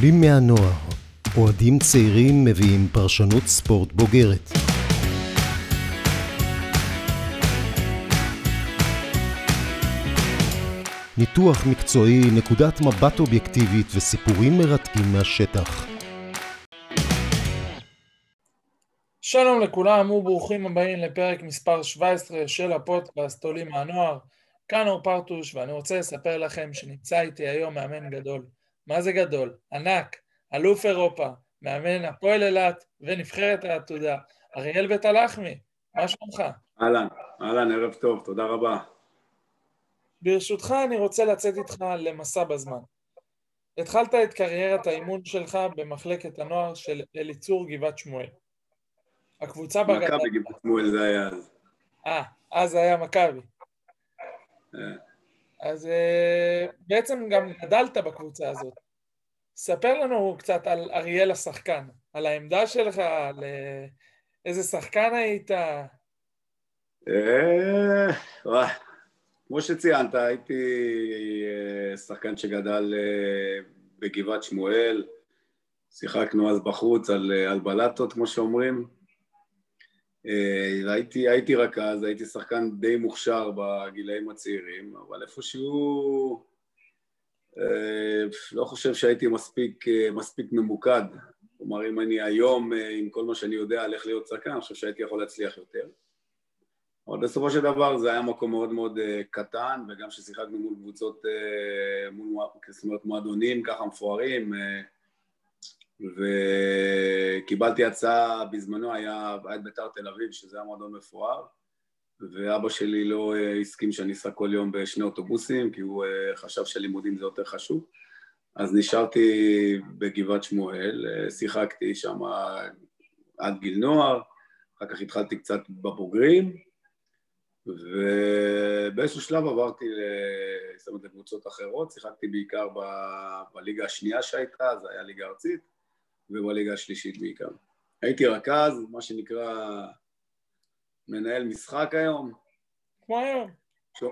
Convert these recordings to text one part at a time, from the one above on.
עולים מהנוער, אוהדים צעירים מביאים פרשנות ספורט בוגרת. ניתוח מקצועי, נקודת מבט אובייקטיבית וסיפורים מרתקים מהשטח. שלום לכולם וברוכים הבאים לפרק מספר 17 של הפודקאסט עולים מהנוער. כאן אור פרטוש ואני רוצה לספר לכם שנמצא איתי היום מאמן גדול. מה זה גדול? ענק, אלוף אירופה, מאמן הפועל אילת ונבחרת העתודה, אריאל בית הלחמי, מה שלומך? אהלן, אהלן, ערב טוב, תודה רבה. ברשותך אני רוצה לצאת איתך למסע בזמן. התחלת את קריירת האימון שלך במחלקת הנוער של אליצור גבעת שמואל. הקבוצה בגדל... מכבי גבעת שמואל זה היה אז. אה, אז היה מכבי. אה. אז אה, בעצם גם גדלת בקבוצה הזאת. ספר לנו קצת על אריאל השחקן, על העמדה שלך, על אה, איזה שחקן היית. כמו שציינת, הייתי שחקן שגדל בגבעת שמואל, שיחקנו אז בחוץ על, על בלטות, כמו שאומרים. אה, הייתי, הייתי רכז, הייתי שחקן די מוכשר בגילאים הצעירים, אבל איפשהו אה, לא חושב שהייתי מספיק, אה, מספיק ממוקד. כלומר, אם אני היום, עם כל מה שאני יודע איך להיות שחקן, אני חושב שהייתי יכול להצליח יותר. אבל בסופו של דבר זה היה מקום מאוד מאוד קטן, וגם כששיחקנו מול קבוצות, מול, זאת מועדונים ככה מפוארים, וקיבלתי הצעה, בזמנו היה, את בית"ר תל אביב, שזה היה מועדון מפואר, ואבא שלי לא אה, הסכים שאני אסע כל יום בשני אוטובוסים, כי הוא אה, חשב שלימודים זה יותר חשוב. אז נשארתי בגבעת שמואל, אה, שיחקתי שם עד גיל נוער, אחר כך התחלתי קצת בבוגרים, ובאיזשהו שלב עברתי לקבוצות אחרות, שיחקתי בעיקר ב... בליגה השנייה שהייתה, זו הייתה ליגה ארצית, ובליגה השלישית בעיקר. הייתי רכז, מה שנקרא מנהל משחק היום. כמו היום. ש...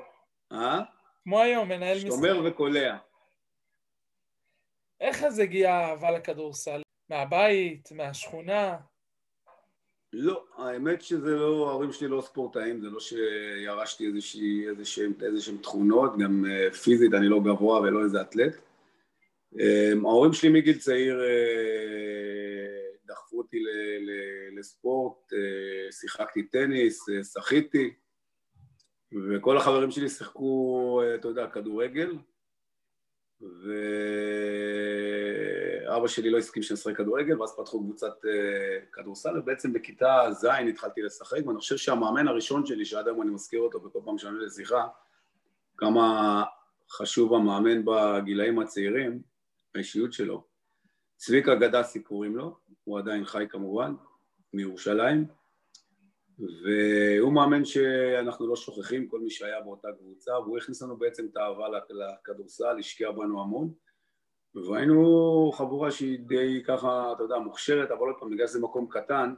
אה? כמו היום, מנהל שומר משחק. שומר וקולע. איך אז הגיעה האהבה לכדורסל? מהבית? מהשכונה? לא, האמת שזה לא, ההורים שלי לא ספורטאים, זה לא שירשתי איזשהם תכונות, גם אה, פיזית אני לא גבוה ולא איזה אתלט. אמ, ההורים שלי מגיל צעיר אה, דחפו אותי לספורט, אה, שיחקתי טניס, אה, שחיתי, וכל החברים שלי שיחקו, אתה יודע, כדורגל, ואבא שלי לא הסכים שנשחק כדורגל, ואז פתחו קבוצת כדורסל, ובעצם בכיתה ז' התחלתי לשחק, ואני חושב שהמאמן הראשון שלי, שעד היום אני מזכיר אותו בכל פעם שאני עולה לשיחה, כמה חשוב המאמן בגילאים הצעירים, האישיות שלו. צביקה גדסי קוראים לו, הוא עדיין חי כמובן, מירושלים, והוא מאמן שאנחנו לא שוכחים, כל מי שהיה באותה קבוצה, והוא הכניס לנו בעצם את האהבה לכדורסל, השקיע בנו המון, והיינו חבורה שהיא די ככה, אתה יודע, מוכשרת, אבל עוד פעם, בגלל שזה מקום קטן,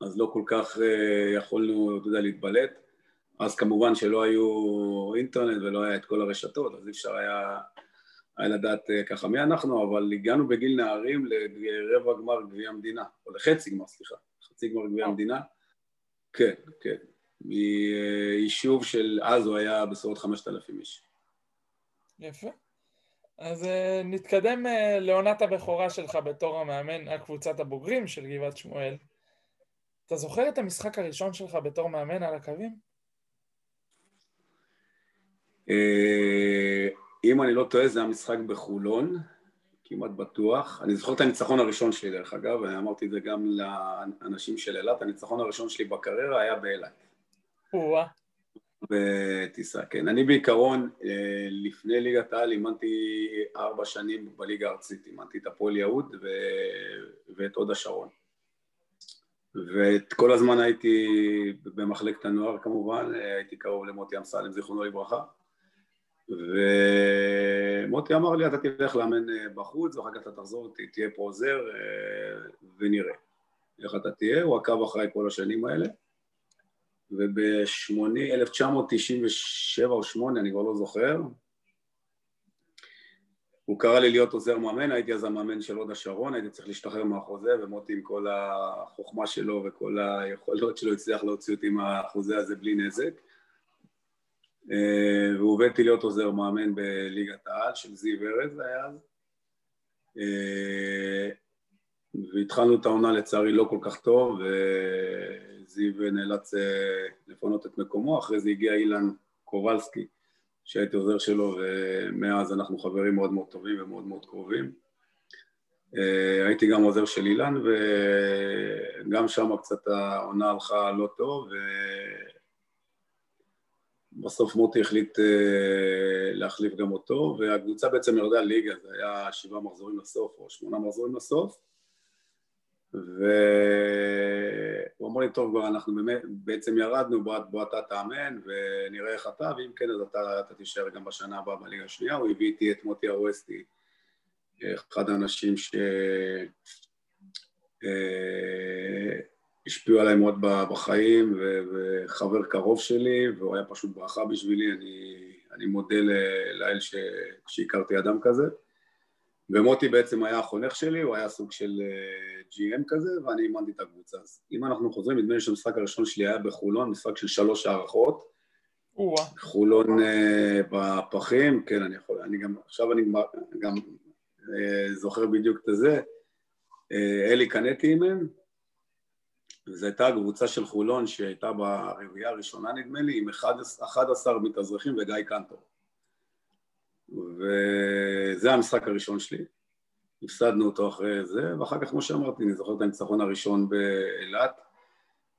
אז לא כל כך אה, יכולנו, אתה יודע, להתבלט. אז כמובן שלא היו אינטרנט ולא היה את כל הרשתות, אז אי אפשר היה היה לדעת אה, ככה מי אנחנו, אבל הגענו בגיל נערים לרבע גמר גביע המדינה, או לחצי גמר, סליחה, חצי גמר גביע המדינה, כן, כן, מיישוב של, אז הוא היה בסביבות חמשת אלפים איש. יפה. אז uh, נתקדם uh, לעונת הבכורה שלך בתור המאמן הקבוצת הבוגרים של גבעת שמואל. אתה זוכר את המשחק הראשון שלך בתור מאמן על הקווים? אם אני לא טועה זה היה משחק בחולון, כמעט בטוח. אני זוכר את הניצחון הראשון שלי דרך אגב, אמרתי את זה גם לאנשים של אילת, הניצחון הראשון שלי בקריירה היה באילת. או-אה. בטיסה, כן. אני בעיקרון, אה, לפני ליגת העל אימנתי ארבע שנים בליגה הארצית, אימנתי את הפועל יהוד ו... ואת הוד השרון. וכל הזמן הייתי במחלקת הנוער כמובן, הייתי קרוב למוטי אמסלם, זיכרונו לברכה. ומוטי אמר לי, אתה תלך לאמן אה, בחוץ, ואחר כך אתה תחזור, תהיה פה עוזר, אה, ונראה איך אתה תהיה. הוא עקב אחריי כל השנים האלה, וב-1997 או 8, אני כבר לא זוכר, הוא קרא לי להיות עוזר מאמן, הייתי אז המאמן של הוד השרון, הייתי צריך להשתחרר מהחוזה, ומוטי עם כל החוכמה שלו וכל היכולות שלו הצליח להוציא אותי מהחוזה הזה בלי נזק. אה, והוא הבאתי להיות עוזר מאמן בליגת העל של זיו ארז היה אז. אה, והתחלנו את העונה לצערי לא כל כך טוב, וזיו נאלץ אה, לפנות את מקומו, אחרי זה הגיע אילן קובלסקי, שהייתי עוזר שלו, ומאז אנחנו חברים מאוד מאוד טובים ומאוד מאוד קרובים. הייתי גם עוזר של אילן, וגם שם קצת העונה הלכה לא טוב, בסוף מוטי החליט אה, להחליף גם אותו, והקבוצה בעצם ירדה ליגה, זה היה שבעה מחזורים לסוף או שמונה מחזורים לסוף, והוא אמר לי, טוב, אנחנו באמת, בעצם ירדנו, בוא, בוא אתה תאמן ונראה איך אתה, ואם כן, אז אתה, אתה תישאר גם בשנה הבאה בליגה השנייה. הוא הביא איתי את מוטי ארואסטי, אחד האנשים ש... אה, השפיעו עליי מאוד בחיים, וחבר קרוב שלי, והוא היה פשוט ברכה בשבילי, אני, אני מודה לאל שהכרתי אדם כזה. ומוטי בעצם היה החונך שלי, הוא היה סוג של אה, GM כזה, ואני אימנתי את הקבוצה. אז אם אנחנו חוזרים, נדמה לי שהמשחק הראשון שלי היה בחולון, משחק של שלוש הערכות. חולון uh, בפחים, כן, אני יכול, אני גם, עכשיו אני גם uh, זוכר בדיוק את זה. אלי קנטי אימן, וזו הייתה קבוצה של חולון שהייתה ברביעייה הראשונה נדמה לי, עם 11 מתאזרחים וגיא קנטור. וזה המשחק הראשון שלי. הפסדנו אותו אחרי זה, ואחר כך, כמו שאמרתי, אני זוכר את הניצחון הראשון באילת.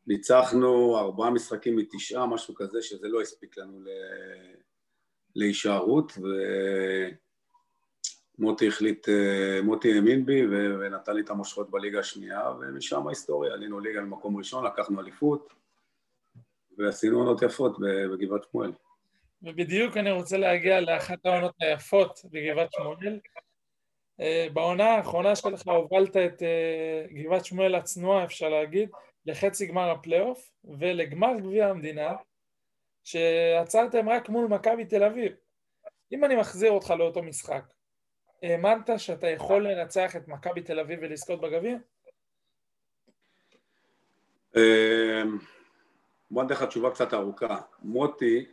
ניצחנו ארבעה משחקים מתשעה, משהו כזה, שזה לא הספיק לנו להישארות, ו... מוטי החליט, אה, מוטי האמין בי ונתן לי את המושכות בליגה השנייה, ומשם ההיסטוריה, עלינו ליגה למקום ראשון, לקחנו אליפות, ועשינו עונות יפות בגבעת שמואל. ובדיוק אני רוצה להגיע לאחת העונות היפות בגבעת שמואל. אה, בעונה האחרונה שלך הובלת את אה, גבעת שמואל הצנועה, אפשר להגיד, לחצי גמר הפלייאוף ולגמר גביע המדינה, שעצרתם רק מול מכבי תל אביב. אם אני מחזיר אותך לאותו משחק, האמנת שאתה יכול לנצח את מכבי תל אביב ולזכות בגביע? אמ, בוא נתן לך תשובה קצת ארוכה. מוטי,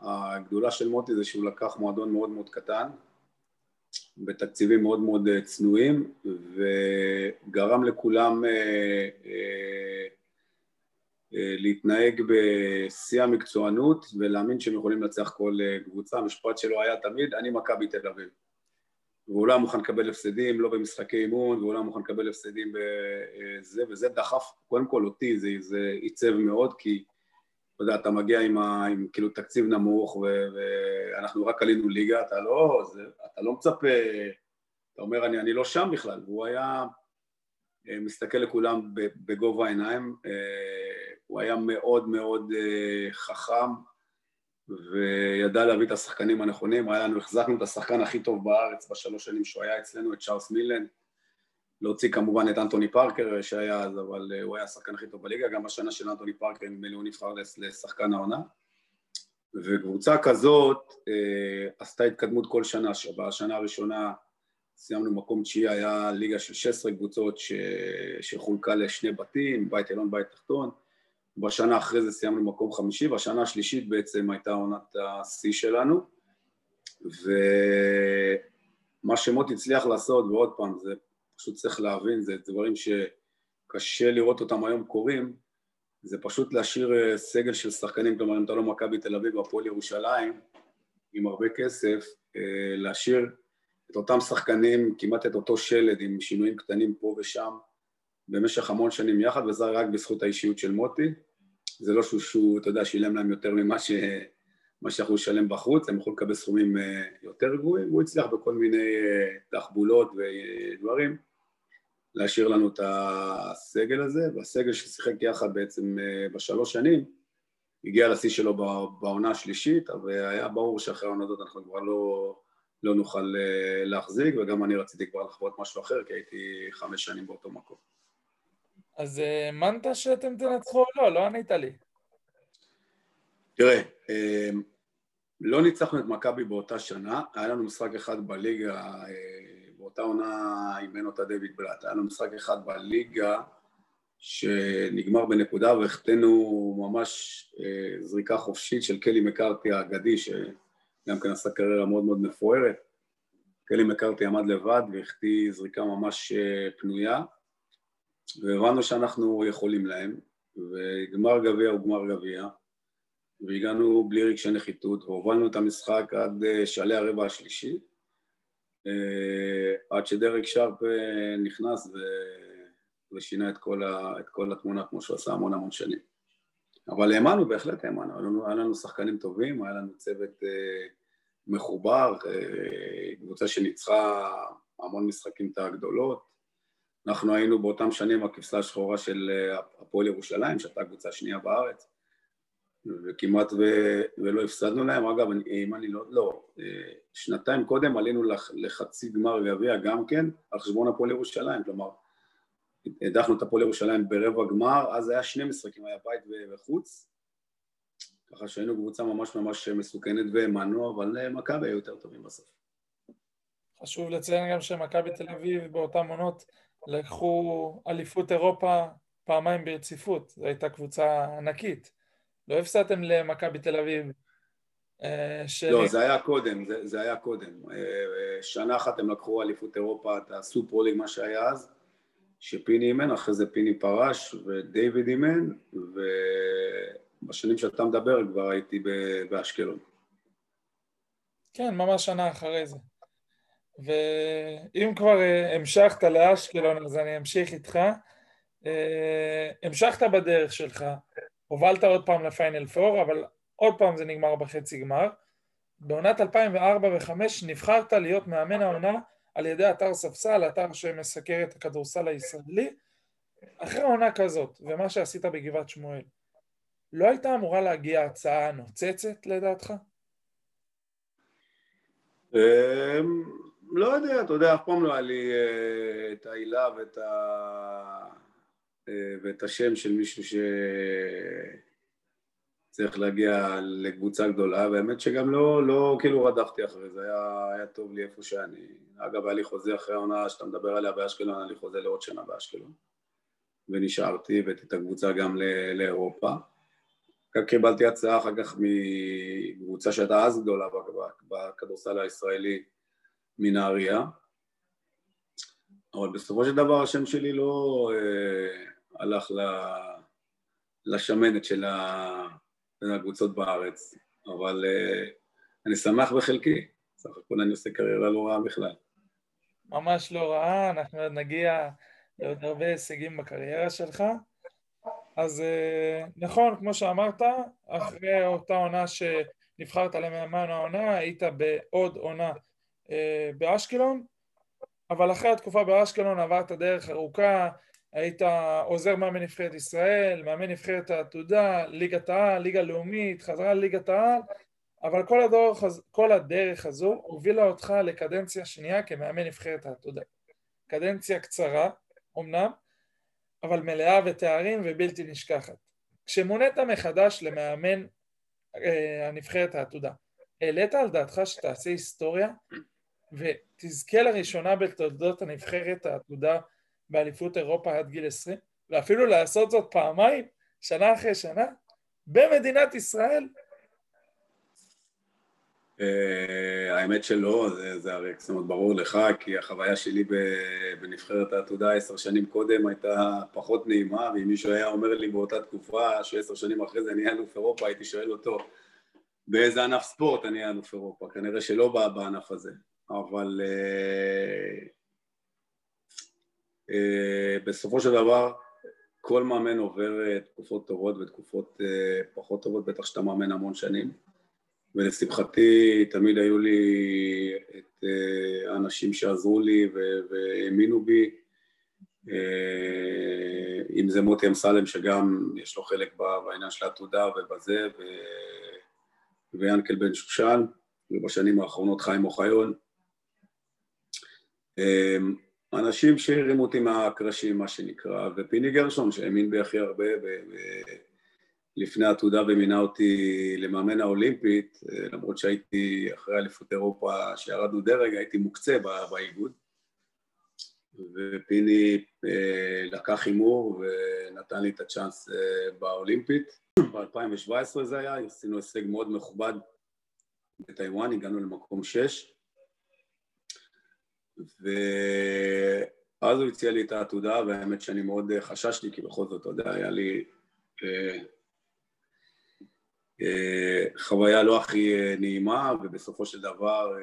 הגדולה של מוטי זה שהוא לקח מועדון מאוד מאוד קטן, בתקציבים מאוד מאוד אה, צנועים, וגרם לכולם אה, אה, להתנהג בשיא המקצוענות ולהאמין שהם יכולים לנצח כל קבוצה. המשפט שלו היה תמיד, אני מכבי תל אביב. והוא לא היה מוכן לקבל הפסדים, לא במשחקי אימון, והוא לא היה מוכן לקבל הפסדים בזה, וזה דחף, קודם כל אותי, זה, זה עיצב מאוד, כי אתה יודע, אתה מגיע עם, ה, עם כאילו תקציב נמוך, ו, ואנחנו רק עלינו ליגה, אתה לא, זה, אתה לא מצפה, אתה אומר, אני, אני לא שם בכלל, והוא היה אה, מסתכל לכולם בגובה העיניים, אה, הוא היה מאוד מאוד אה, חכם, וידע להביא את השחקנים הנכונים, היה לנו, החזקנו את השחקן הכי טוב בארץ בשלוש שנים שהוא היה אצלנו, את צ'ארלס מילן, להוציא כמובן את אנטוני פארקר שהיה אז, אבל אה, הוא היה השחקן הכי טוב בליגה, גם השנה של אנטוני פארקר נדמה לי הוא נבחר לשחקן העונה. וקבוצה כזאת אה, עשתה התקדמות כל שנה, בשנה הראשונה סיימנו מקום תשיעי, היה ליגה של 16 קבוצות ש... שחולקה לשני בתים, בית עליון, בית תחתון, בשנה אחרי זה סיימנו מקום חמישי, והשנה השלישית בעצם הייתה עונת השיא שלנו, ומה שמוטי הצליח לעשות, ועוד פעם, זה פשוט צריך להבין, זה דברים שקשה לראות אותם היום קורים, זה פשוט להשאיר אה, סגל של שחקנים, כלומר אם אתה לא מכבי תל אביב והפועל ירושלים, עם הרבה כסף, אה, להשאיר את אותם שחקנים, כמעט את אותו שלד עם שינויים קטנים פה ושם, במשך המון שנים יחד, וזה רק בזכות האישיות של מוטי. זה לא שהוא, שהוא אתה יודע, שילם להם יותר ממה ש... מה שיכולו לשלם בחוץ, הם יכולים לקבל סכומים אה, יותר גבוהים, והוא הצליח בכל מיני אה, תחבולות ודברים להשאיר לנו את הסגל הזה, והסגל ששיחק יחד בעצם אה, בשלוש שנים הגיע לשיא שלו בעונה השלישית, והיה ברור שאחרי העונה הזאת אנחנו כבר לא, לא נוכל להחזיק, וגם אני רציתי כבר לחוות משהו אחר, כי הייתי חמש שנים באותו מקום. אז האמנת שאתם תנצחו או לא? לא ענית לי. תראה, אמ, לא ניצחנו את מכבי באותה שנה, היה לנו משחק אחד בליגה, אה, באותה עונה אימן אותה דויד בלאט, היה לנו משחק אחד בליגה שנגמר בנקודה והחטאנו ממש אה, זריקה חופשית של קלי מקארטי האגדי, שגם כן עשה קריירה מאוד מאוד מפוארת. קלי מקארטי עמד לבד והחטיא זריקה ממש אה, פנויה, והבנו שאנחנו יכולים להם, וגמר גביע הוא גמר גביע, והגענו בלי רגשי נחיתות, והובלנו את המשחק עד אה, שעלי הרבע השלישי, עד שדרק שרפ נכנס ו... ושינה את כל, ה, את כל התמונה כמו שהוא עשה המון המון שנים. אבל האמנו, בהחלט האמנו, היה לנו, היה לנו שחקנים טובים, היה לנו צוות אה, מחובר, אה, קבוצה שניצחה המון משחקים את הגדולות. אנחנו היינו באותם שנים הכבשה השחורה של אה, הפועל ירושלים, שהייתה קבוצה שנייה בארץ, וכמעט ו, ולא הפסדנו להם. אגב, אם אני לא, לא, אה, שנתיים קודם עלינו לח, לחצי גמר גביע גם כן, על חשבון הפועל ירושלים, כלומר הדחנו את הפועל ירושלים ברבע גמר, אז היה שני משחקים, היה בית וחוץ, ככה שהיינו קבוצה ממש ממש מסוכנת והאמנו, אבל אה, מכבי היו יותר טובים בסוף. חשוב לציין גם שמכבי תל אביב באותן עונות לקחו אליפות אירופה פעמיים ברציפות, זו הייתה קבוצה ענקית. לא הפסדתם למכבי תל אביב. אה, ש... לא, זה היה קודם, זה, זה היה קודם. אה, שנה אחת הם לקחו אליפות אירופה, את הסופרוליג, מה שהיה אז, שפיני אימן, אחרי זה פיני פרש ודייוויד אימן, ובשנים שאתה מדבר כבר הייתי באשקלון. כן, ממש שנה אחרי זה. ואם כבר אה, המשכת לאשקלון, אז אני אמשיך איתך. אה, המשכת בדרך שלך, הובלת עוד פעם לפיינל פור, אבל עוד פעם זה נגמר בחצי גמר. בעונת 2004 ו-2005 נבחרת להיות מאמן העונה על ידי אתר ספסל, אתר שמסקר את הכדורסל הישראלי, אחרי עונה כזאת, ומה שעשית בגבעת שמואל, לא הייתה אמורה להגיע הצעה נוצצת לדעתך? לא יודע, אתה יודע, אף פעם לא היה לי אה, את העילה ואת, ה... אה, ואת השם של מישהו ש... צריך להגיע לקבוצה גדולה, והאמת שגם לא, לא כאילו רדפתי אחרי זה, היה, היה טוב לי איפה שאני. אגב, היה לי חוזה אחרי העונה שאתה מדבר עליה באשקלון, היה לי חוזה לעוד שנה באשקלון. ונשארתי, הבאתי את הקבוצה גם לאירופה. גם קיבלתי הצעה אחר כך מקבוצה שהייתה אז גדולה בכדורסל הישראלי, מנהריה. אבל בסופו של דבר השם שלי לא אה, הלך ל, לשמנת של, הקבוצות בארץ, אבל uh, אני שמח בחלקי, סך הכל אני עושה קריירה לא רעה בכלל. ממש לא רעה, אנחנו עוד נגיע לעוד הרבה הישגים בקריירה שלך. אז uh, נכון, כמו שאמרת, אחרי אותה עונה שנבחרת למאמן העונה, היית בעוד עונה באשקלון, אבל אחרי התקופה באשקלון עברת דרך ארוכה, היית עוזר מאמן נבחרת ישראל, מאמן נבחרת העתודה, ליגת העל, ליגה לאומית, חזרה לליגת העל, אבל כל הדרך, כל הדרך הזו הובילה אותך לקדנציה שנייה כמאמן נבחרת העתודה. קדנציה קצרה, אמנם, אבל מלאה בתארים ובלתי נשכחת. כשמונית מחדש למאמן אה, הנבחרת העתודה, העלית על דעתך שתעשה היסטוריה ותזכה לראשונה בתולדות הנבחרת העתודה באליפות אירופה עד גיל 20, ואפילו לעשות זאת פעמיים, שנה אחרי שנה, במדינת ישראל? Uh, האמת שלא, זה, הרי אומרת ברור לך, כי החוויה שלי בנבחרת העתודה עשר שנים קודם הייתה פחות נעימה, ואם מישהו היה אומר לי באותה תקופה שעשר שנים אחרי זה אני אהיה אלוף אירופה, הייתי שואל אותו באיזה ענף ספורט אני אלוף אירופה, כנראה שלא בענף הזה, אבל uh, אה, בסופו של דבר כל מאמן עובר אה, תקופות טובות ותקופות אה, פחות טובות, בטח שאתה מאמן המון שנים. ולשמחתי תמיד היו לי את האנשים שעזרו לי והאמינו בי. אם זה מוטי אמסלם שגם יש לו חלק בעניין של העתודה ובזה ו... ויאנקל בן שושן ובשנים האחרונות חיים אוחיון אנשים שהרימו אותי מהקרשים, מה שנקרא, ופיני גרשון שהאמין בי הכי הרבה, לפני העתודה ומינה אותי למאמן האולימפית, למרות שהייתי אחרי אליפות אירופה שירדנו דרג, הייתי מוקצה באיגוד. ופיני אה, לקח הימור ונתן לי את הצ'אנס אה, באולימפית. ב-2017 זה היה, עשינו הישג מאוד מכובד בטיוואן, הגענו למקום שש. ואז הוא הציע לי את העתודה, והאמת שאני מאוד חששתי, כי בכל זאת, אתה יודע, היה לי אה, אה, חוויה לא הכי אה, נעימה, ובסופו של דבר, אה,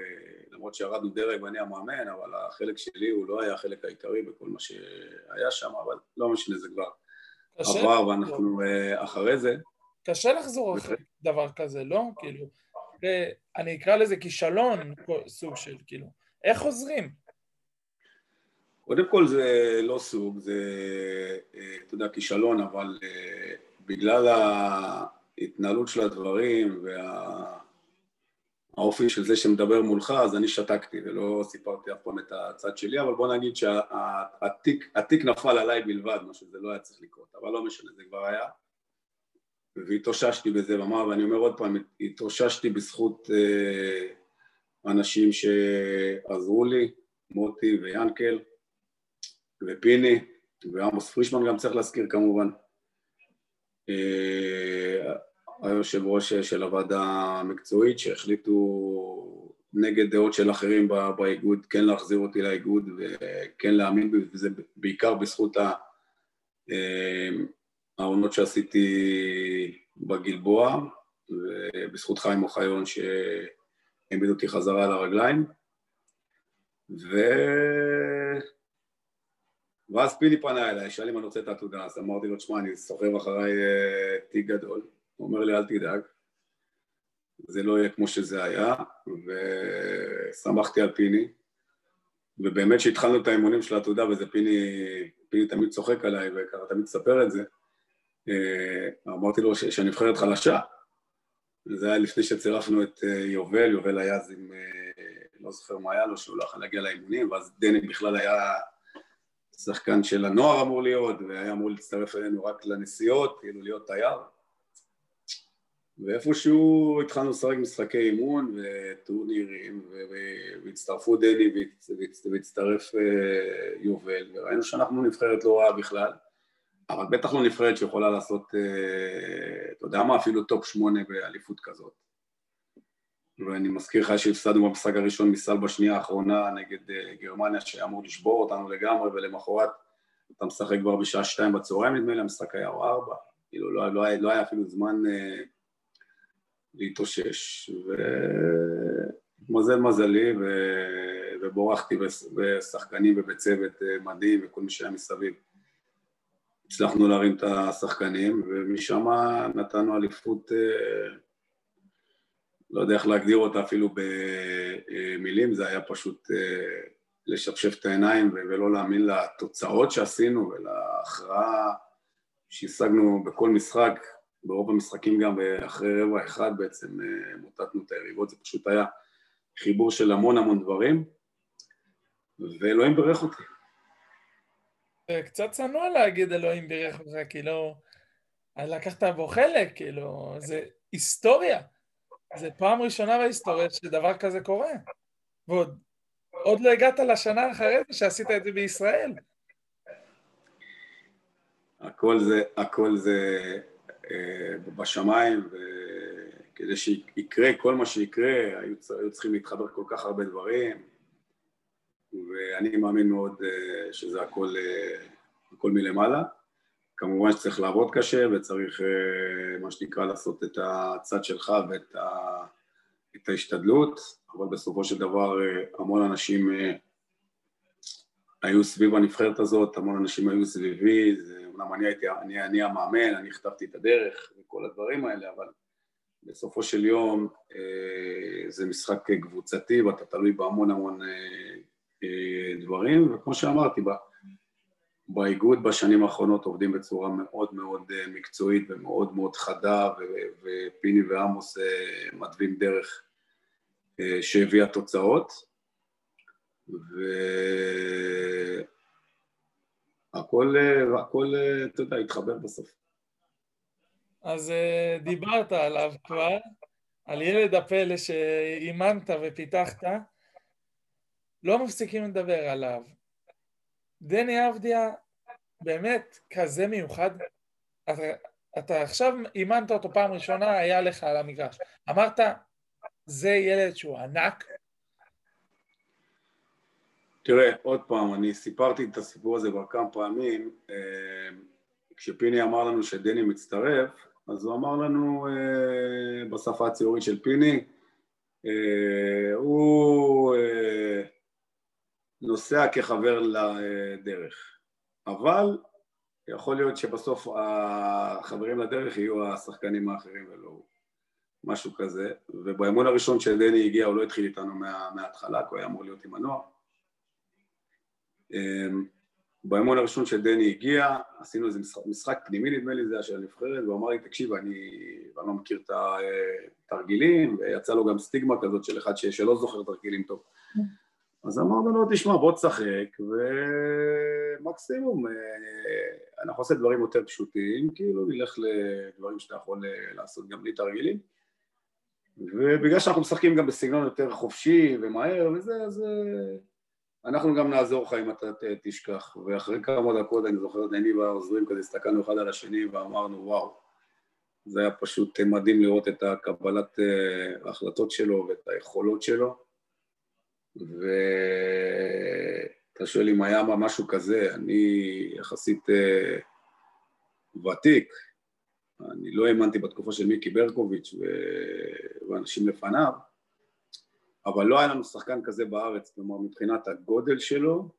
למרות שירדנו דרג ואני המאמן, אבל החלק שלי הוא לא היה החלק העיקרי בכל מה שהיה שם, אבל לא משנה, זה כבר עבר ואנחנו אחרי זה. קשה לחזור אחרי דבר כזה, לא? כאילו, אני אקרא לזה כישלון, סוג של, כאילו, איך חוזרים? קודם כל זה לא סוג, זה, אתה יודע, כישלון, אבל בגלל ה... ההתנהלות של הדברים והאופי של זה שמדבר מולך, אז אני שתקתי ולא סיפרתי אף פעם את הצד שלי, אבל בוא נגיד שהתיק נפל עליי בלבד, מה שזה לא היה צריך לקרות, אבל לא משנה, זה כבר היה. והתאוששתי בזה, ואמר, ואני אומר עוד פעם, התאוששתי בזכות אה, אנשים שעזרו לי, מוטי ויאנקל ופיני, ועמוס פרישמן גם צריך להזכיר כמובן. אה, היושב ראש של הוועדה המקצועית שהחליטו נגד דעות של אחרים באיגוד כן להחזיר אותי לאיגוד וכן להאמין בי וזה בעיקר בזכות אה, העונות שעשיתי בגלבוע ובזכות חיים אוחיון שהעמיד אותי חזרה על הרגליים ו... ואז פילי פנה אליי, שאל אם אני רוצה את העתודה, אז אמרתי לו, תשמע, אני סוחב אחריי אה, תיק גדול. הוא אומר לי אל תדאג, זה לא יהיה כמו שזה היה, ושמחתי על פיני, ובאמת שהתחלנו את האימונים של העתודה, וזה פיני, פיני תמיד צוחק עליי, וככה תמיד מספר את זה, אה, אמרתי לו שהנבחרת חלשה, זה היה לפני שצירפנו את אה, יובל, יובל היה אז עם, לא זוכר מה היה לו, שהוא לא יכול להגיע לאימונים, ואז דני בכלל היה שחקן של הנוער אמור להיות, והיה אמור להצטרף אלינו רק לנסיעות, כאילו להיות תייר. ואיפשהו התחלנו לשחק משחקי אימון וטורנירים והצטרפו דני והצטרף אה, יובל וראינו שאנחנו נבחרת לא רעה בכלל אבל בטח לא נבחרת שיכולה לעשות, אה, אתה יודע מה, אפילו top שמונה באליפות כזאת ואני מזכיר לך שהפסדנו במשחק הראשון מסל בשנייה האחרונה נגד אה, גרמניה שאמור לשבור אותנו לגמרי ולמחרת אתה משחק כבר בשעה שתיים בצהריים נדמה לי, המשחק היה או ארבע, כאילו לא, לא, לא היה אפילו זמן להתאושש, ומזל מזלי, ו... ובורחתי בשחקנים ובצוות אה, מדהים וכל מי שהיה מסביב. הצלחנו להרים את השחקנים, ומשם נתנו אליפות, אה, לא יודע איך להגדיר אותה אפילו במילים, זה היה פשוט אה, לשפשף את העיניים ולא להאמין לתוצאות שעשינו ולהכרעה שהשגנו בכל משחק, ברוב המשחקים גם אחרי רבע אחד בעצם אה, מוטטנו את היריבות, זה פשוט היה חיבור של המון המון דברים, ואלוהים בירך אותי. קצת צנוע להגיד אלוהים בירך אותך, כאילו, לקחת בו חלק, כאילו, זה היסטוריה. זה פעם ראשונה בהיסטוריה שדבר כזה קורה. ועוד עוד לא הגעת לשנה אחרי זה שעשית את זה בישראל. הכל זה, הכל זה אה, בשמיים, וכדי שיקרה כל מה שיקרה, היו, היו צריכים להתחבר כל כך הרבה דברים, ואני מאמין מאוד אה, שזה הכל, אה, הכל מלמעלה. כמובן שצריך לעבוד קשה וצריך, מה שנקרא, לעשות את הצד שלך ואת ה, את ההשתדלות, אבל בסופו של דבר המון אנשים היו סביב הנבחרת הזאת, המון אנשים היו סביבי, זה אמנם אני הייתי, אני, אני המאמן, אני הכתבתי את הדרך וכל הדברים האלה, אבל בסופו של יום אה, זה משחק קבוצתי ואתה תלוי בהמון המון אה, אה, דברים, וכמו שאמרתי, באיגוד בשנים האחרונות עובדים בצורה מאוד מאוד אה, מקצועית ומאוד מאוד חדה, ופיני ועמוס אה, מתווים דרך אה, שהביאה תוצאות, ו... הכל, אתה יודע, התחבר בסוף. אז דיברת עליו כבר, על ילד הפלא שאימנת ופיתחת, לא מפסיקים לדבר עליו. דני אבדיה באמת כזה מיוחד. אתה, אתה עכשיו אימנת אותו פעם ראשונה, היה לך על המגרש. אמרת, זה ילד שהוא ענק? תראה, עוד פעם, אני סיפרתי את הסיפור הזה כבר כמה פעמים. אה, כשפיני אמר לנו שדני מצטרף, אז הוא אמר לנו אה, בשפה הציורית של פיני, אה, הוא נוסע כחבר לדרך, אבל יכול להיות שבסוף החברים לדרך יהיו השחקנים האחרים ולא הוא, משהו כזה, ובאמון הראשון שדני הגיע הוא לא התחיל איתנו מה, מההתחלה, כי הוא היה אמור להיות עם הנוער. אמ, באמון הראשון שדני הגיע, עשינו איזה משחק, משחק פנימי נדמה לי זה היה של הנבחרת, והוא אמר לי תקשיב אני, אני לא מכיר את התרגילים, ויצא לו גם סטיגמה כזאת של אחד שלא זוכר תרגילים טוב. אז אמרנו לו, תשמע, בוא תשחק, ומקסימום, אה, אנחנו עושים דברים יותר פשוטים, כאילו נלך לדברים שאתה יכול אה, לעשות גם בלי תרגילים. ובגלל שאנחנו משחקים גם בסגנון יותר חופשי ומהר וזה, אז אה, אנחנו גם נעזור לך אם אתה תשכח. ואחרי כמה דקות, אני זוכר, אני והעוזרים כזה הסתכלנו אחד על השני ואמרנו, וואו, זה היה פשוט מדהים לראות את הקבלת ההחלטות שלו ואת היכולות שלו. ואתה שואל אם היה משהו כזה, אני יחסית אה, ותיק, אני לא האמנתי בתקופה של מיקי ברקוביץ' ו... ואנשים לפניו, אבל לא היה לנו שחקן כזה בארץ, כלומר מבחינת הגודל שלו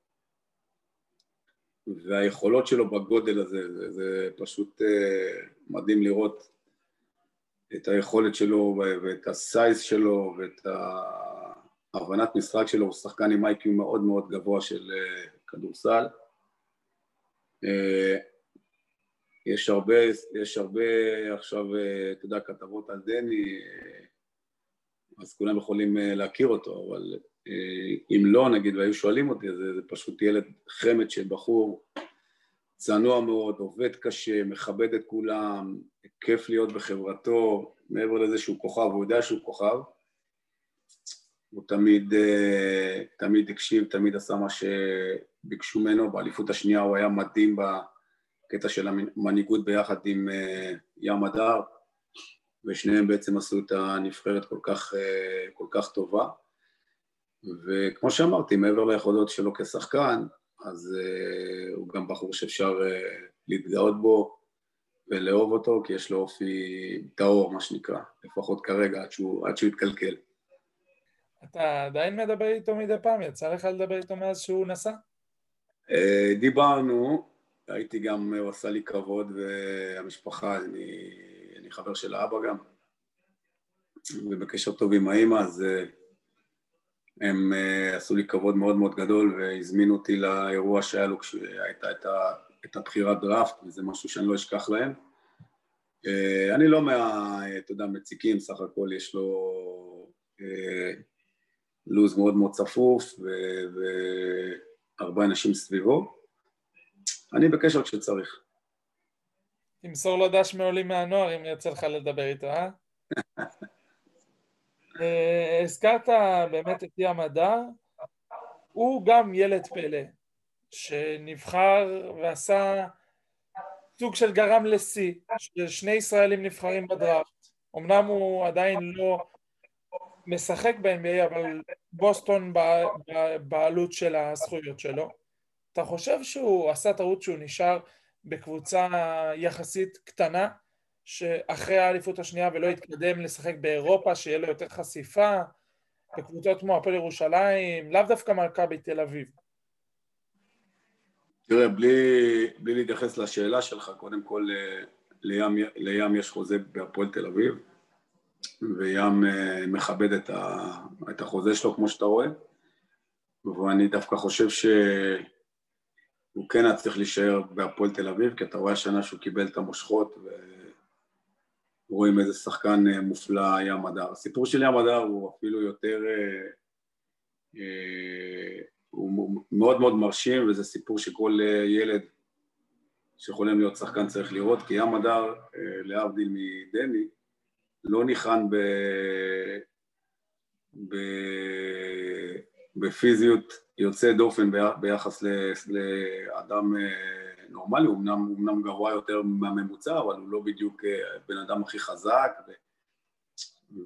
והיכולות שלו בגודל הזה, זה, זה פשוט uh, מדהים לראות את היכולת שלו ואת הסייז שלו ואת ה... הבנת משחק שלו הוא שחקן עם איי-קיו מאוד מאוד גבוה של uh, כדורסל. Uh, יש הרבה, יש הרבה עכשיו, uh, אתה יודע, כתבות על דני, אז כולם יכולים להכיר אותו, אבל אם לא, נגיד, והיו שואלים אותי, זה, זה פשוט ילד חמד של בחור צנוע מאוד, עובד קשה, מכבד את כולם, כיף להיות בחברתו, מעבר לזה שהוא כוכב, הוא יודע שהוא כוכב. הוא תמיד, אה, תמיד הקשיב, תמיד עשה מה שביקשו ממנו, באליפות השנייה הוא היה מדהים בקטע של המנהיגות ביחד עם אה, ים הדר, ושניהם בעצם עשו את הנבחרת כל כך, אה, כל כך טובה. וכמו שאמרתי, מעבר ליכולות שלו כשחקן, אז הוא גם בחור שאפשר להתגאות בו ולאהוב אותו, כי יש לו אופי טהור, מה שנקרא, לפחות כרגע, עד שהוא, עד שהוא יתקלקל. אתה עדיין מדבר איתו מדי פעם? יצא לך לדבר איתו מאז שהוא נסע? אה, דיברנו, הייתי גם, הוא עשה לי כבוד והמשפחה, אני, אני חבר של האבא גם, ובקשר טוב עם האימא, אז אה, הם אה, עשו לי כבוד מאוד מאוד גדול והזמינו אותי לאירוע שהיה לו כשהייתה את, את הבחירת דראפט, וזה משהו שאני לא אשכח להם. אני לא מה, אתה יודע, מציקים, סך הכל יש לו לו"ז מאוד מאוד צפוף והרבה אנשים סביבו. אני בקשר כשצריך. תמסור לו דש מעולים מהנוער אם יוצא לך לדבר איתו, אה? אה הזכרת באמת את ים הדר, הוא גם ילד פלא, שנבחר ועשה סוג של גרם לשיא, ששני ישראלים נבחרים בדראפט. אמנם הוא עדיין לא משחק ב-NBA, אבל בוסטון בעלות של הזכויות שלו. אתה חושב שהוא עשה טעות שהוא נשאר בקבוצה יחסית קטנה, שאחרי האליפות השנייה ולא יתקדם לשחק באירופה, שיהיה לו יותר חשיפה, בקבוצות כמו הפועל ירושלים, לאו דווקא מכבי תל אביב. תראה, בלי, בלי להתייחס לשאלה שלך, קודם כל לים, לים יש חוזה בהפועל תל אביב, וים אה, מכבד את, ה, את החוזה שלו כמו שאתה רואה ואני דווקא חושב שהוא כן היה צריך להישאר בהפועל תל אביב כי אתה רואה השנה שהוא קיבל את המושכות ורואים איזה שחקן אה, מופלא ים הדר. הסיפור של ים הדר הוא אפילו יותר, אה, הוא מאוד מאוד מרשים וזה סיפור שכל ילד שיכולים להיות שחקן צריך לראות, כי ים הדר, להבדיל מדני, לא ניחן ב... ב... בפיזיות יוצא דופן ביחס לאדם נורמלי, הוא אמנם, אמנם גרוע יותר מהממוצע, אבל הוא לא בדיוק בן אדם הכי חזק, ו...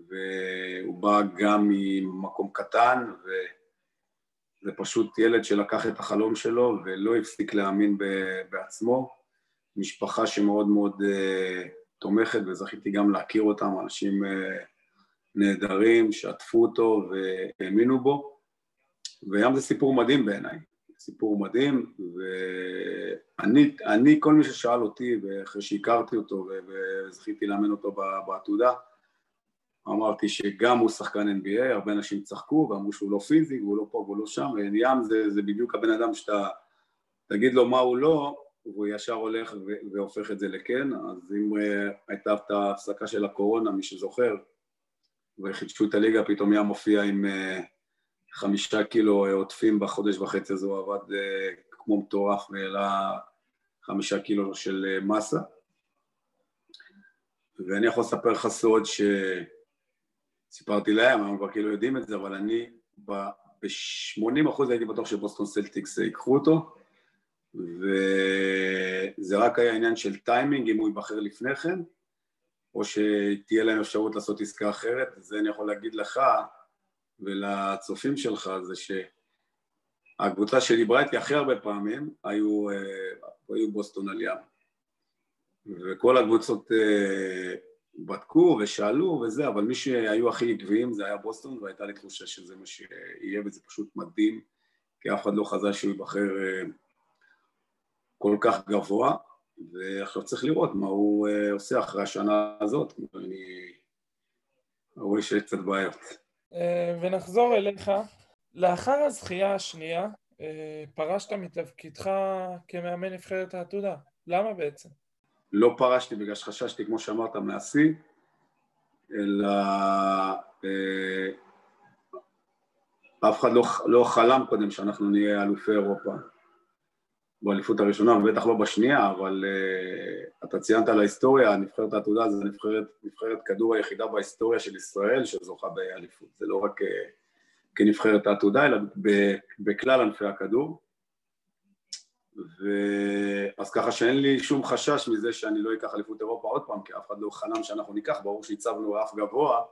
והוא בא גם ממקום קטן, וזה פשוט ילד שלקח את החלום שלו ולא הפסיק להאמין בעצמו. משפחה שמאוד מאוד uh, תומכת, וזכיתי גם להכיר אותם, אנשים uh, נהדרים, שעטפו אותו והאמינו בו, וים זה סיפור מדהים בעיניי, סיפור מדהים, ואני, אני, כל מי ששאל אותי, ואחרי שהכרתי אותו וזכיתי לאמן אותו בעתודה, אמרתי שגם הוא שחקן NBA, הרבה אנשים צחקו ואמרו שהוא לא פיזי, והוא לא פה והוא לא שם, וים זה, זה בדיוק הבן אדם שאתה תגיד לו מה הוא לא, והוא ישר הולך והופך את זה לכן, אז אם אה, הייתה את ההפסקה של הקורונה, מי שזוכר, וחידשו את הליגה, פתאום ים מופיע עם אה, חמישה קילו עוטפים בחודש וחצי הזה, הוא עבד אה, כמו מטורף והעלה חמישה קילו של מסה. ואני יכול לספר לך סוד ש... סיפרתי להם, הם כבר כאילו יודעים את זה, אבל אני ב-80% הייתי בטוח שבוסטון סלטיקס ייקחו אותו, וזה רק היה עניין של טיימינג, אם הוא ייבחר לפני כן, או שתהיה להם אפשרות לעשות עסקה אחרת, זה אני יכול להגיד לך ולצופים שלך, זה שהקבוצה שדיברה איתי הכי הרבה פעמים היו, אה, היו בוסטון all in. וכל הקבוצות אה, בדקו ושאלו וזה, אבל מי שהיו הכי עקביים זה היה בוסטון, והייתה לי תחושה שזה מה שיהיה, וזה פשוט מדהים, כי אף אחד לא חזה שהוא ייבחר אה, כל כך גבוה, ועכשיו צריך לראות מה הוא אה, עושה אחרי השנה הזאת, אני רואה שיש קצת בעיות. אה, ונחזור אליך. לאחר הזכייה השנייה, פרשת מתפקידך כמאמן נבחרת העתודה. למה בעצם? לא פרשתי בגלל שחששתי, כמו שאמרת, מהשיא, אלא אה, אף אחד לא, לא חלם קודם שאנחנו נהיה אלופי אירופה באליפות הראשונה, ובטח לא בשנייה, אבל uh, אתה ציינת על ההיסטוריה, נבחרת העתודה זה נבחרת, נבחרת כדור היחידה בהיסטוריה של ישראל שזוכה באליפות, זה לא רק uh, כנבחרת העתודה, אלא בכלל ענפי הכדור. ואז ככה שאין לי שום חשש מזה שאני לא אקח אליפות אירופה עוד פעם, כי אף אחד לא חלם שאנחנו ניקח, ברור שהצבנו רף גבוה,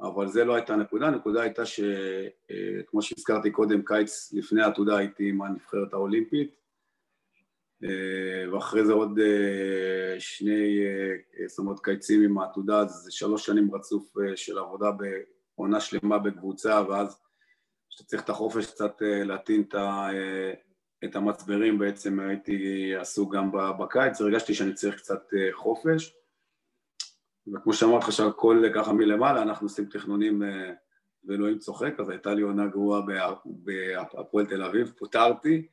אבל זה לא הייתה הנקודה, הנקודה הייתה שכמו אה, שהזכרתי קודם, קיץ לפני העתודה הייתי עם הנבחרת האולימפית, ואחרי זה עוד אה, שני, זאת אומרת קיצים עם העתודה, אז זה שלוש שנים רצוף של עבודה בעונה שלמה בקבוצה, ואז כשאתה צריך את החופש קצת להטעין את המצברים בעצם הייתי עסוק גם בקיץ, הרגשתי שאני צריך קצת אה, חופש. וכמו שאמרתי לך שהכל ככה מלמעלה, אנחנו עושים תכנונים אה, ואלוהים צוחק, אז הייתה לי עונה גרועה בהפועל תל אביב, פוטרתי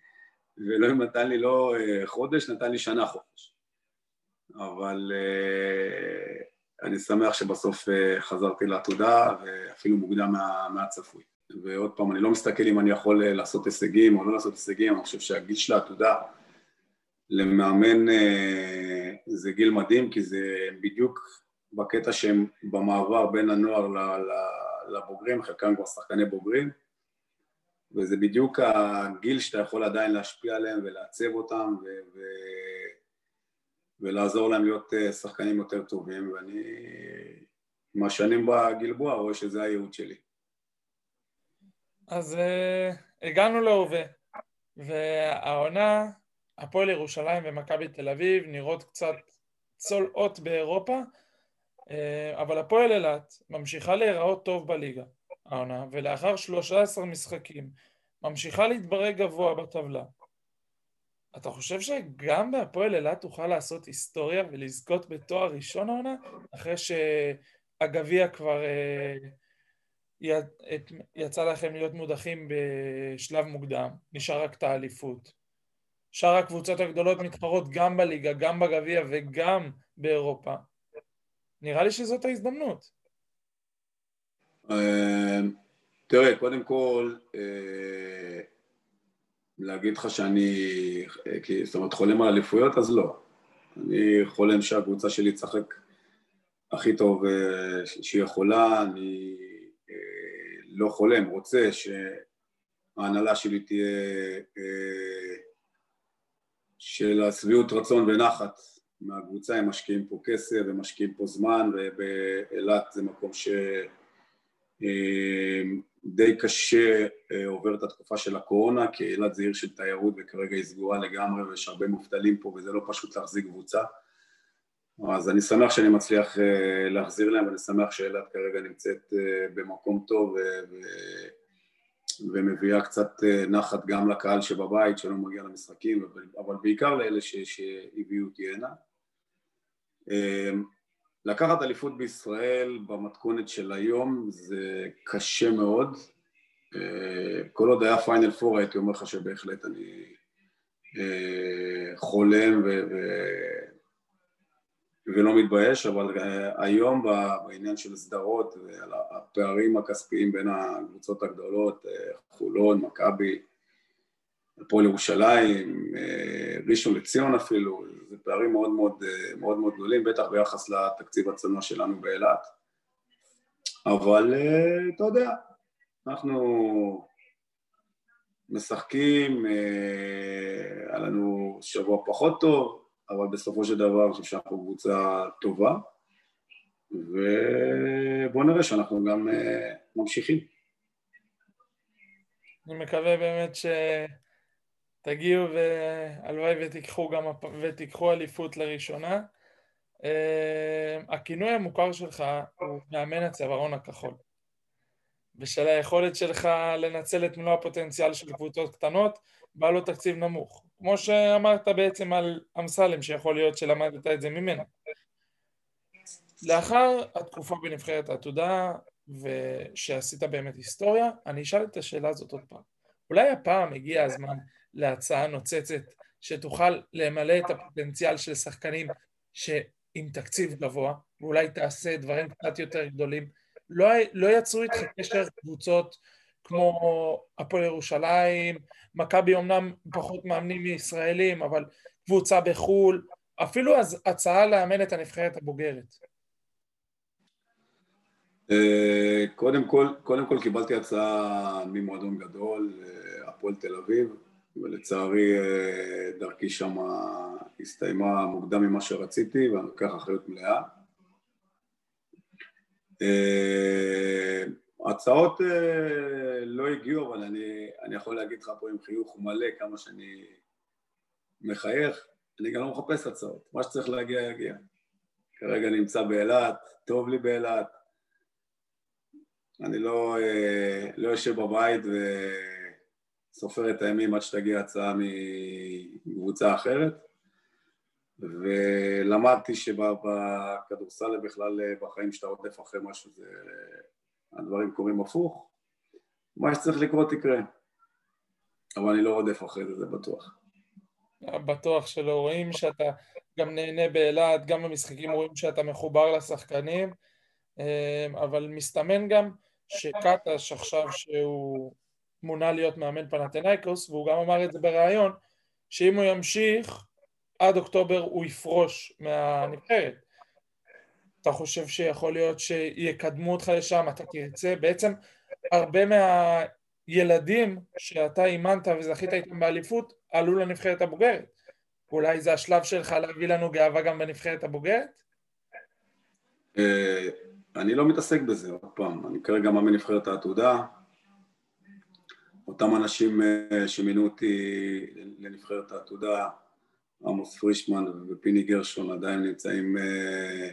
ואלוהים נתן לי לא אה, חודש, נתן לי שנה חופש אבל אני שמח שבסוף חזרתי לעתודה ואפילו מוקדם מה, מהצפוי. ועוד פעם, אני לא מסתכל אם אני יכול אה, לעשות הישגים או לא לעשות הישגים, אני חושב שהגיל של העתודה למאמן אה, זה גיל מדהים, כי זה בדיוק בקטע שהם במעבר בין הנוער לבוגרים, חלקם כבר שחקני בוגרים, וזה בדיוק הגיל שאתה יכול עדיין להשפיע עליהם ולעצב אותם ו... ו... ולעזור להם להיות אה, שחקנים יותר טובים, ואני עם השנים בגלבוע רואה שזה הייעוד שלי. אז uh, הגענו להווה, והעונה, הפועל ירושלים ומכבי תל אביב נראות קצת צולעות באירופה, uh, אבל הפועל אילת ממשיכה להיראות טוב בליגה, העונה, ולאחר 13 משחקים ממשיכה להתברג גבוה בטבלה. אתה חושב שגם בהפועל אילת תוכל לעשות היסטוריה ולזכות בתואר ראשון העונה, אחרי שהגביע כבר... Uh, יצא לכם להיות מודחים בשלב מוקדם, נשאר רק את האליפות. שאר הקבוצות הגדולות מתחרות גם בליגה, גם בגביע וגם באירופה. נראה לי שזאת ההזדמנות. אה, תראה, קודם כל, אה, להגיד לך שאני, זאת אומרת, חולם על אליפויות, אז לא. אני חולם שהקבוצה שלי תשחק הכי טוב אה, שהיא יכולה, אני אה, לא חולם, רוצה שההנהלה שלי תהיה אה, של השביעות רצון ונחת מהקבוצה, הם משקיעים פה כסף ומשקיעים פה זמן, ובאילת זה מקום ש... די קשה עובר את התקופה של הקורונה, כי אילת זה עיר של תיירות וכרגע היא סגורה לגמרי ויש הרבה מובטלים פה וזה לא פשוט להחזיק קבוצה. אז אני שמח שאני מצליח אה, להחזיר להם ואני שמח שאילת כרגע נמצאת אה, במקום טוב. ומביאה קצת אה, נחת גם לקהל שבבית שלא מגיע למשחקים, אבל בעיקר לאלה. שהביאו אותי הנה. לקחת אליפות בישראל במתכונת של היום זה קשה מאוד. כל עוד היה פיינל פור הייתי אומר לך שבהחלט אני חולם ו... ולא מתבייש, אבל אה, היום בעניין של סדרות והפערים הכספיים בין הקבוצות הגדולות, אה, חולון, מכבי, הפועל ירושלים, אה, ראשון לציון אפילו, זה פערים מאוד מאוד, מאוד מאוד גדולים, בטח ביחס לתקציב הצנוע שלנו באילת. אבל אתה יודע, אנחנו משחקים, היה לנו שבוע פחות טוב, אבל בסופו של דבר אני חושב שאנחנו קבוצה טובה, ובואו נראה שאנחנו גם ממשיכים. אני מקווה באמת שתגיעו והלוואי ותיקחו גם ותיקחו אליפות לראשונה. Uh, הכינוי המוכר שלך הוא מאמן הצווארון הכחול. ושל היכולת שלך לנצל את מלוא הפוטנציאל של קבוצות קטנות בעלות תקציב נמוך. כמו שאמרת בעצם על אמסלם, שיכול להיות שלמדת את זה ממנו. לאחר התקופה בנבחרת העתודה, ושעשית באמת היסטוריה, אני אשאל את השאלה הזאת עוד פעם. אולי הפעם הגיע הזמן להצעה נוצצת שתוכל למלא את הפוטנציאל של שחקנים שעם תקציב גבוה, ואולי תעשה דברים קצת יותר גדולים. לא, לא יצרו איתך קשר קבוצות כמו הפועל ירושלים, מכבי אמנם פחות מאמנים מישראלים, אבל קבוצה בחו"ל, אפילו אז הצעה לאמן את הנבחרת הבוגרת. אה, קודם כל, קודם כל קיבלתי הצעה ממועדון גדול, אה, הפועל תל אביב, ולצערי אה, דרכי שם הסתיימה מוקדם ממה שרציתי ואני לוקח אחריות מלאה. הצעות אה, לא הגיעו, אבל אני, אני יכול להגיד לך פה עם חיוך מלא כמה שאני מחייך, אני גם לא מחפש הצעות, מה שצריך להגיע יגיע. כרגע נמצא באילת, טוב לי באילת, אני לא, אה, לא יושב בבית וסופר את הימים עד שתגיע הצעה מקבוצה אחרת, ולמדתי שבכדורסל בכלל בחיים שאתה רודף אחרי משהו זה הדברים קורים הפוך, מה שצריך לקרות יקרה. אבל אני לא רודף אחרי זה, זה בטוח. בטוח שלא רואים שאתה גם נהנה באילת, גם במשחקים רואים שאתה מחובר לשחקנים, אמ, אבל מסתמן גם שקטש עכשיו שהוא מונה להיות מאמן פנתנייקוס, והוא גם אמר את זה בריאיון, שאם הוא ימשיך עד אוקטובר הוא יפרוש מהנבחרת. אתה חושב שיכול להיות שיקדמו אותך לשם, אתה תרצה, בעצם הרבה מהילדים שאתה אימנת וזכית איתם באליפות עלו לנבחרת הבוגרת. אולי זה השלב שלך להביא לנו גאווה גם בנבחרת הבוגרת? אה, אני לא מתעסק בזה, עוד פעם, אני כרגע מאמן נבחרת העתודה, אותם אנשים אה, שמינו אותי לנבחרת העתודה, עמוס פרישמן ופיני גרשון עדיין נמצאים אה,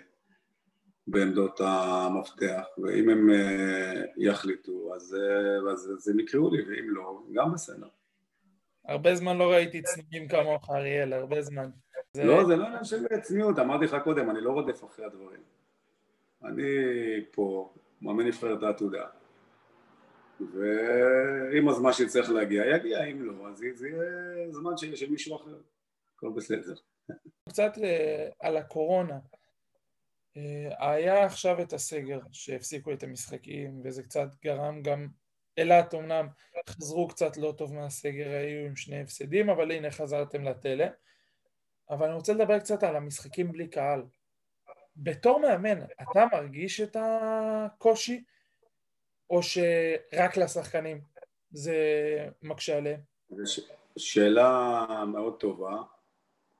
בעמדות המפתח, ואם הם אה, יחליטו אז, אז, אז הם יקראו לי, ואם לא, גם בסדר. הרבה זמן לא ראיתי צניעים כמוך, אריאל, הרבה זמן. זה... לא, זה לא עניין של צניעות, אמרתי לך קודם, אני לא רודף אחרי הדברים. אני פה, מאמן נבחרת העתודה, ואם הזמן שצריך להגיע, יגיע, אם לא, אז זה יהיה זמן של מישהו אחר, הכל בסדר. קצת על הקורונה. אה, היה עכשיו את הסגר שהפסיקו את המשחקים וזה קצת גרם גם אילת אמנם חזרו קצת לא טוב מהסגר, היו עם שני הפסדים, אבל הנה חזרתם לתלם. אבל אני רוצה לדבר קצת על המשחקים בלי קהל. בתור מאמן, אתה מרגיש את הקושי, או שרק לשחקנים זה מקשה עליהם? ש... שאלה מאוד טובה.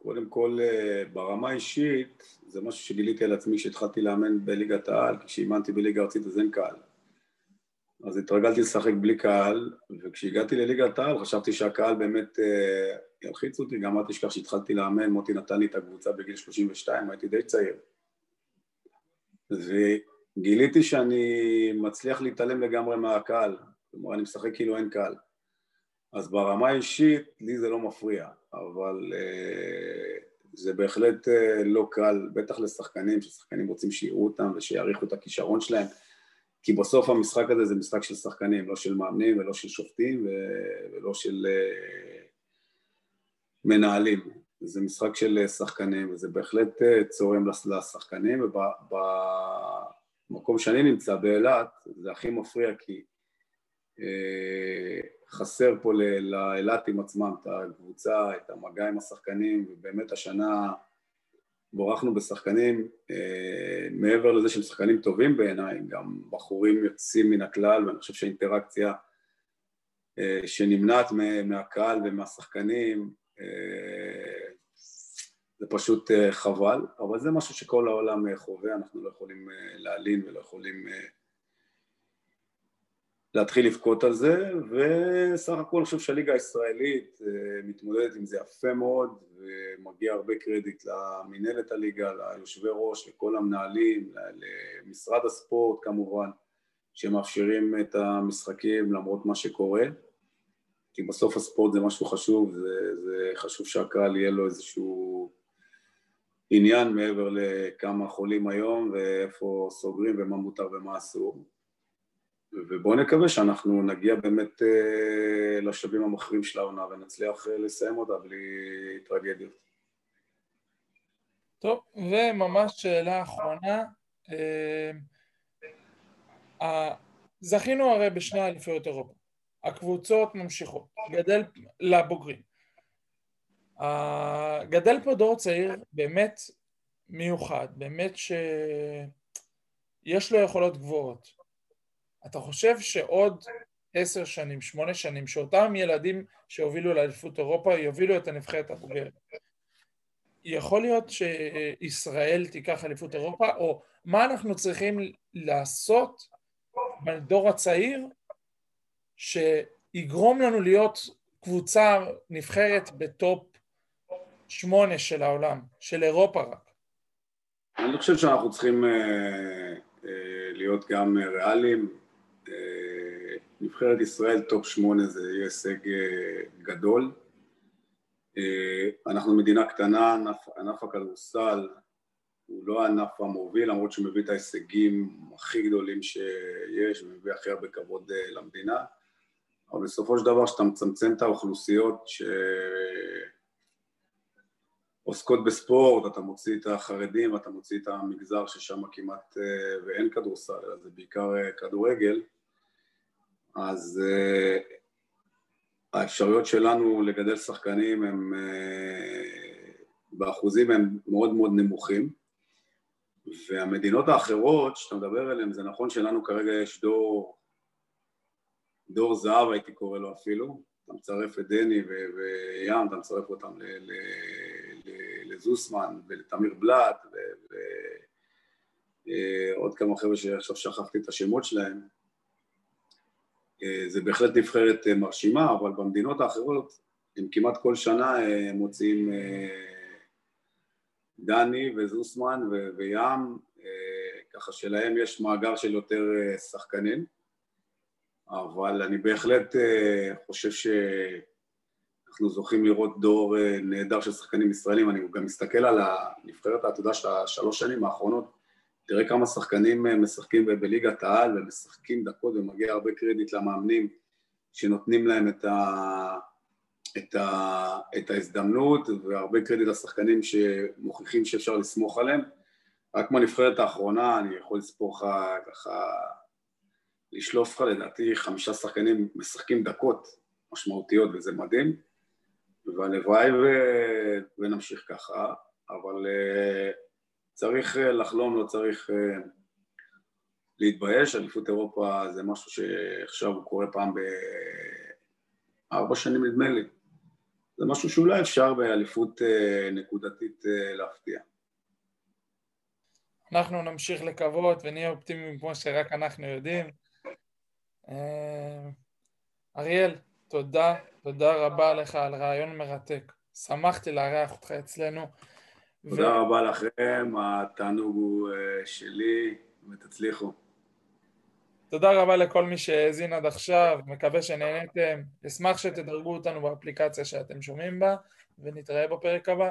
קודם כל, אה, ברמה האישית, זה משהו שגיליתי על עצמי כשהתחלתי לאמן בליגת העל, כשאימנתי בליגה ארצית אז אין קהל. אז התרגלתי לשחק בלי קהל, וכשהגעתי לליגת העל חשבתי שהקהל באמת אה, ילחיץ אותי, גם אל תשכח שהתחלתי לאמן, מוטי נתן לי את הקבוצה בגיל 32, הייתי די צעיר. וגיליתי שאני מצליח להתעלם לגמרי מהקהל, כלומר אני משחק כאילו אין קהל. אז ברמה האישית לי זה לא מפריע, אבל אה, זה בהחלט אה, לא קל, בטח לשחקנים, ששחקנים רוצים שיראו אותם ושיעריכו את הכישרון שלהם, כי בסוף המשחק הזה זה משחק של שחקנים, לא של מאמנים ולא של שופטים ולא של אה, מנהלים. זה משחק של שחקנים וזה בהחלט צורם לשחקנים ובמקום שאני נמצא באילת זה הכי מפריע כי חסר פה לאילתים עצמם את הקבוצה, את המגע עם השחקנים, ובאמת השנה בורחנו בשחקנים, אה, מעבר לזה שהם שחקנים טובים בעיניי, גם בחורים יוצאים מן הכלל, ואני חושב שהאינטראקציה אה, שנמנעת מהקהל ומהשחקנים אה, זה פשוט חבל, אבל זה משהו שכל העולם חווה, אנחנו לא יכולים להלין ולא יכולים להתחיל לבכות על זה, וסך הכל אני חושב שהליגה הישראלית אה, מתמודדת עם זה יפה מאוד, ומגיע הרבה קרדיט למנהלת הליגה, ליושבי ראש, לכל המנהלים, למשרד הספורט כמובן, שמאפשרים את המשחקים למרות מה שקורה, כי בסוף הספורט זה משהו חשוב, זה, זה חשוב שהקהל יהיה לו איזשהו עניין מעבר לכמה חולים היום ואיפה סוגרים ומה מותר ומה אסור. ובואו נקווה שאנחנו נגיע באמת אה, לשלבים המכריעים של העונה ונצליח אה, לסיים אותה בלי טרגדיות. טוב, וממש שאלה אחרונה, אה, זכינו הרי בשני אליפויות אירופה, הקבוצות ממשיכות, גדל לבוגרים. גדל פה דור צעיר באמת מיוחד, באמת שיש לו יכולות גבוהות. אתה חושב שעוד עשר שנים, שמונה שנים, שאותם ילדים שהובילו לאליפות אירופה יובילו את הנבחרת הבוגרת, יכול להיות שישראל תיקח אליפות אירופה, או מה אנחנו צריכים לעשות בדור הצעיר שיגרום לנו להיות קבוצה נבחרת ב top שמונה של העולם, של אירופה רק? אני חושב שאנחנו צריכים אה, אה, להיות גם ריאליים, נבחרת ישראל top שמונה זה יהיה הישג אה, גדול. אה, אנחנו מדינה קטנה, ענף, ענף הכדורסל הוא לא הענף המוביל למרות שהוא מביא את ההישגים הכי גדולים שיש ומביא הכי הרבה כבוד אה, למדינה אבל בסופו של דבר כשאתה מצמצם את האוכלוסיות שעוסקות בספורט, אתה מוציא את החרדים, אתה מוציא את המגזר ששם כמעט ואין כדורסל, אלא זה בעיקר כדורגל. אז uh, האפשרויות שלנו לגדל שחקנים הם באחוזים הם מאוד מאוד נמוכים. והמדינות האחרות שאתה מדבר עליהן זה נכון שלנו כרגע יש דור דור זהב הייתי קורא לו אפילו. אתה מצרף את דני וים, אתה מצרף אותם לזוסמן ולתמיר בלאט ועוד אה, כמה חבר'ה שעכשיו שכחתי את השמות שלהם. אה, זה בהחלט נבחרת אה, מרשימה, אבל במדינות האחרות הם כמעט כל שנה מוציאים דני וזוסמן וים, ככה שלהם יש מאגר של יותר שחקנים, אבל אני בהחלט חושב שאנחנו זוכים לראות דור נהדר של שחקנים ישראלים, אני גם מסתכל על הנבחרת העתודה של השלוש שנים האחרונות, תראה כמה שחקנים אה, משחקים בליגת העל ומשחקים דקות ומגיע הרבה קרדיט למאמנים שנותנים להם את, ה, את, ה, את ההזדמנות והרבה קרדיט לשחקנים שמוכיחים שאפשר לסמוך עליהם. רק מהנבחרת האחרונה אני יכול לספור לך ככה לשלוף לך לדעתי חמישה שחקנים משחקים דקות משמעותיות וזה מדהים, והלוואי ו... ונמשיך ככה, אבל uh, צריך uh, לחלום, לא צריך uh, להתבייש, אליפות אירופה זה משהו שעכשיו הוא קורה פעם בארבע שנים נדמה לי, זה משהו שאולי אפשר באליפות נקודתית להפתיע. אנחנו נמשיך לקוות ונהיה אופטימיים כמו שרק אנחנו יודעים. אריאל, תודה, תודה רבה לך על רעיון מרתק. שמחתי לארח אותך אצלנו. תודה ו... רבה לכם, התענוג הוא uh, שלי, ותצליחו. תודה רבה לכל מי שהאזין עד עכשיו, מקווה שנהניתם. אשמח שתדרגו אותנו באפליקציה שאתם שומעים בה, ונתראה בפרק הבא.